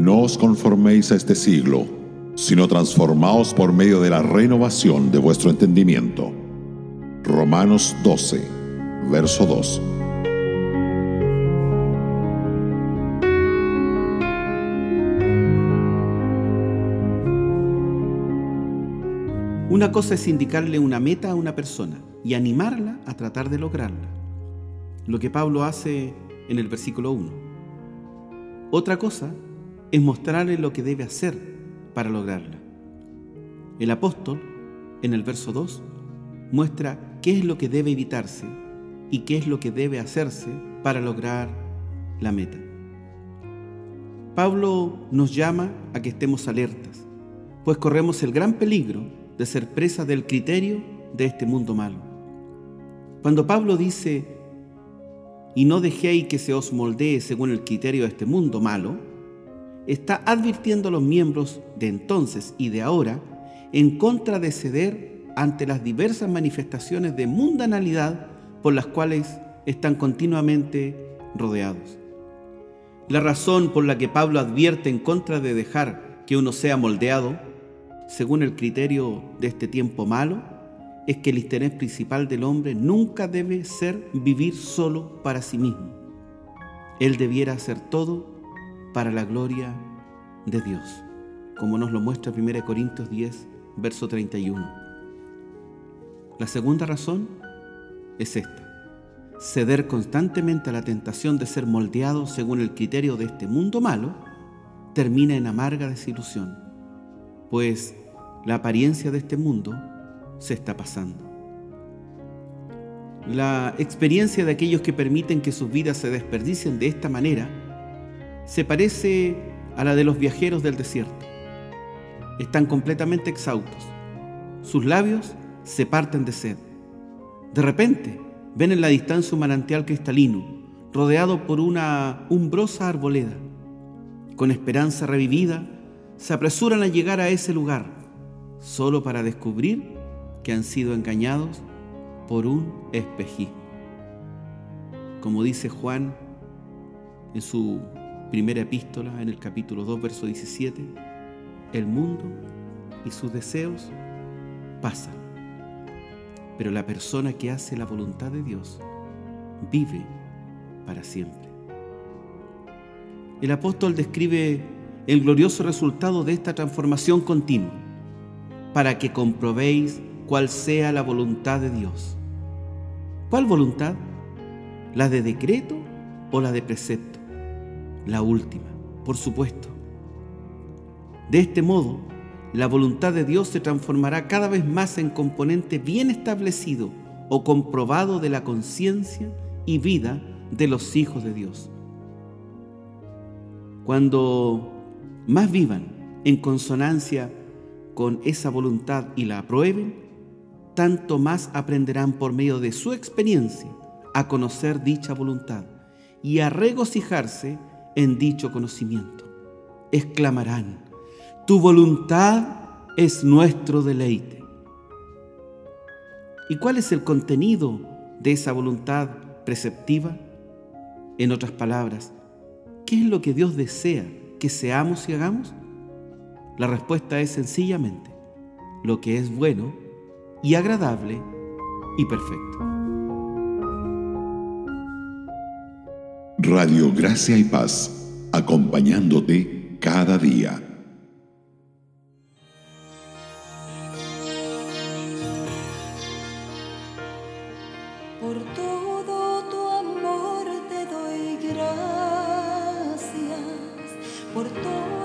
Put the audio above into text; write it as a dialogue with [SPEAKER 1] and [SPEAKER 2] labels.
[SPEAKER 1] No os conforméis a este siglo, sino transformaos por medio de la renovación de vuestro entendimiento. Romanos 12, verso 2.
[SPEAKER 2] Una cosa es indicarle una meta a una persona y animarla a tratar de lograrla. Lo que Pablo hace en el versículo 1. Otra cosa es mostrarle lo que debe hacer para lograrla. El apóstol, en el verso 2, muestra qué es lo que debe evitarse y qué es lo que debe hacerse para lograr la meta. Pablo nos llama a que estemos alertas, pues corremos el gran peligro de ser presa del criterio de este mundo malo. Cuando Pablo dice, y no dejéis que se os moldee según el criterio de este mundo malo, está advirtiendo a los miembros de entonces y de ahora en contra de ceder ante las diversas manifestaciones de mundanalidad por las cuales están continuamente rodeados. La razón por la que Pablo advierte en contra de dejar que uno sea moldeado, según el criterio de este tiempo malo, es que el interés principal del hombre nunca debe ser vivir solo para sí mismo. Él debiera hacer todo para la gloria de Dios, como nos lo muestra 1 Corintios 10, verso 31. La segunda razón es esta. Ceder constantemente a la tentación de ser moldeado según el criterio de este mundo malo termina en amarga desilusión, pues la apariencia de este mundo se está pasando. La experiencia de aquellos que permiten que sus vidas se desperdicien de esta manera se parece a la de los viajeros del desierto. Están completamente exhaustos. Sus labios se parten de sed. De repente ven en la distancia un manantial cristalino, rodeado por una umbrosa arboleda. Con esperanza revivida, se apresuran a llegar a ese lugar, solo para descubrir que han sido engañados por un espejismo. Como dice Juan en su primera epístola, en el capítulo 2, verso 17, el mundo y sus deseos pasan, pero la persona que hace la voluntad de Dios vive para siempre. El apóstol describe el glorioso resultado de esta transformación continua, para que comprobéis cuál sea la voluntad de Dios. ¿Cuál voluntad? ¿La de decreto o la de precepto? La última, por supuesto. De este modo, la voluntad de Dios se transformará cada vez más en componente bien establecido o comprobado de la conciencia y vida de los hijos de Dios. Cuando más vivan en consonancia con esa voluntad y la aprueben, tanto más aprenderán por medio de su experiencia a conocer dicha voluntad y a regocijarse en dicho conocimiento. Exclamarán, tu voluntad es nuestro deleite. ¿Y cuál es el contenido de esa voluntad preceptiva? En otras palabras, ¿qué es lo que Dios desea que seamos y hagamos? La respuesta es sencillamente lo que es bueno y agradable y perfecto.
[SPEAKER 1] Radio Gracia y Paz, acompañándote cada día.
[SPEAKER 3] Por todo